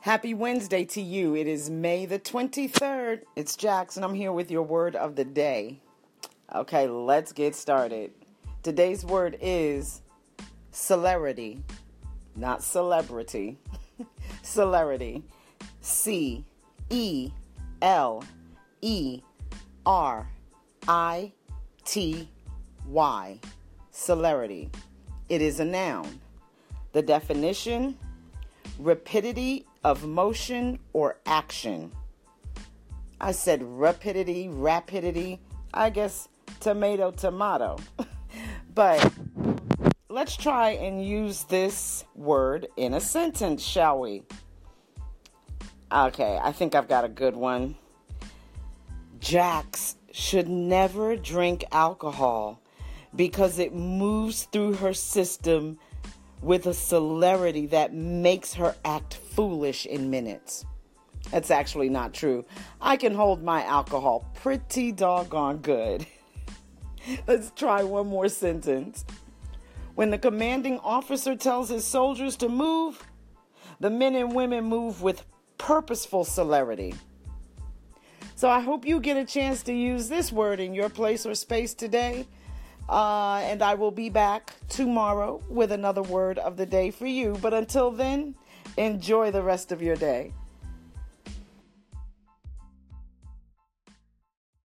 Happy Wednesday to you. It is May the 23rd. It's Jackson. I'm here with your word of the day. Okay, let's get started. Today's word is celerity, not celebrity. celerity. C E L E R I T Y. Celerity. It is a noun. The definition rapidity of motion or action. I said rapidity, rapidity. I guess tomato, tomato. but let's try and use this word in a sentence, shall we? Okay, I think I've got a good one. Jax should never drink alcohol because it moves through her system with a celerity that makes her act foolish in minutes. That's actually not true. I can hold my alcohol pretty doggone good. Let's try one more sentence. When the commanding officer tells his soldiers to move, the men and women move with purposeful celerity. So I hope you get a chance to use this word in your place or space today uh, and I will be back tomorrow with another word of the day for you. But until then, enjoy the rest of your day.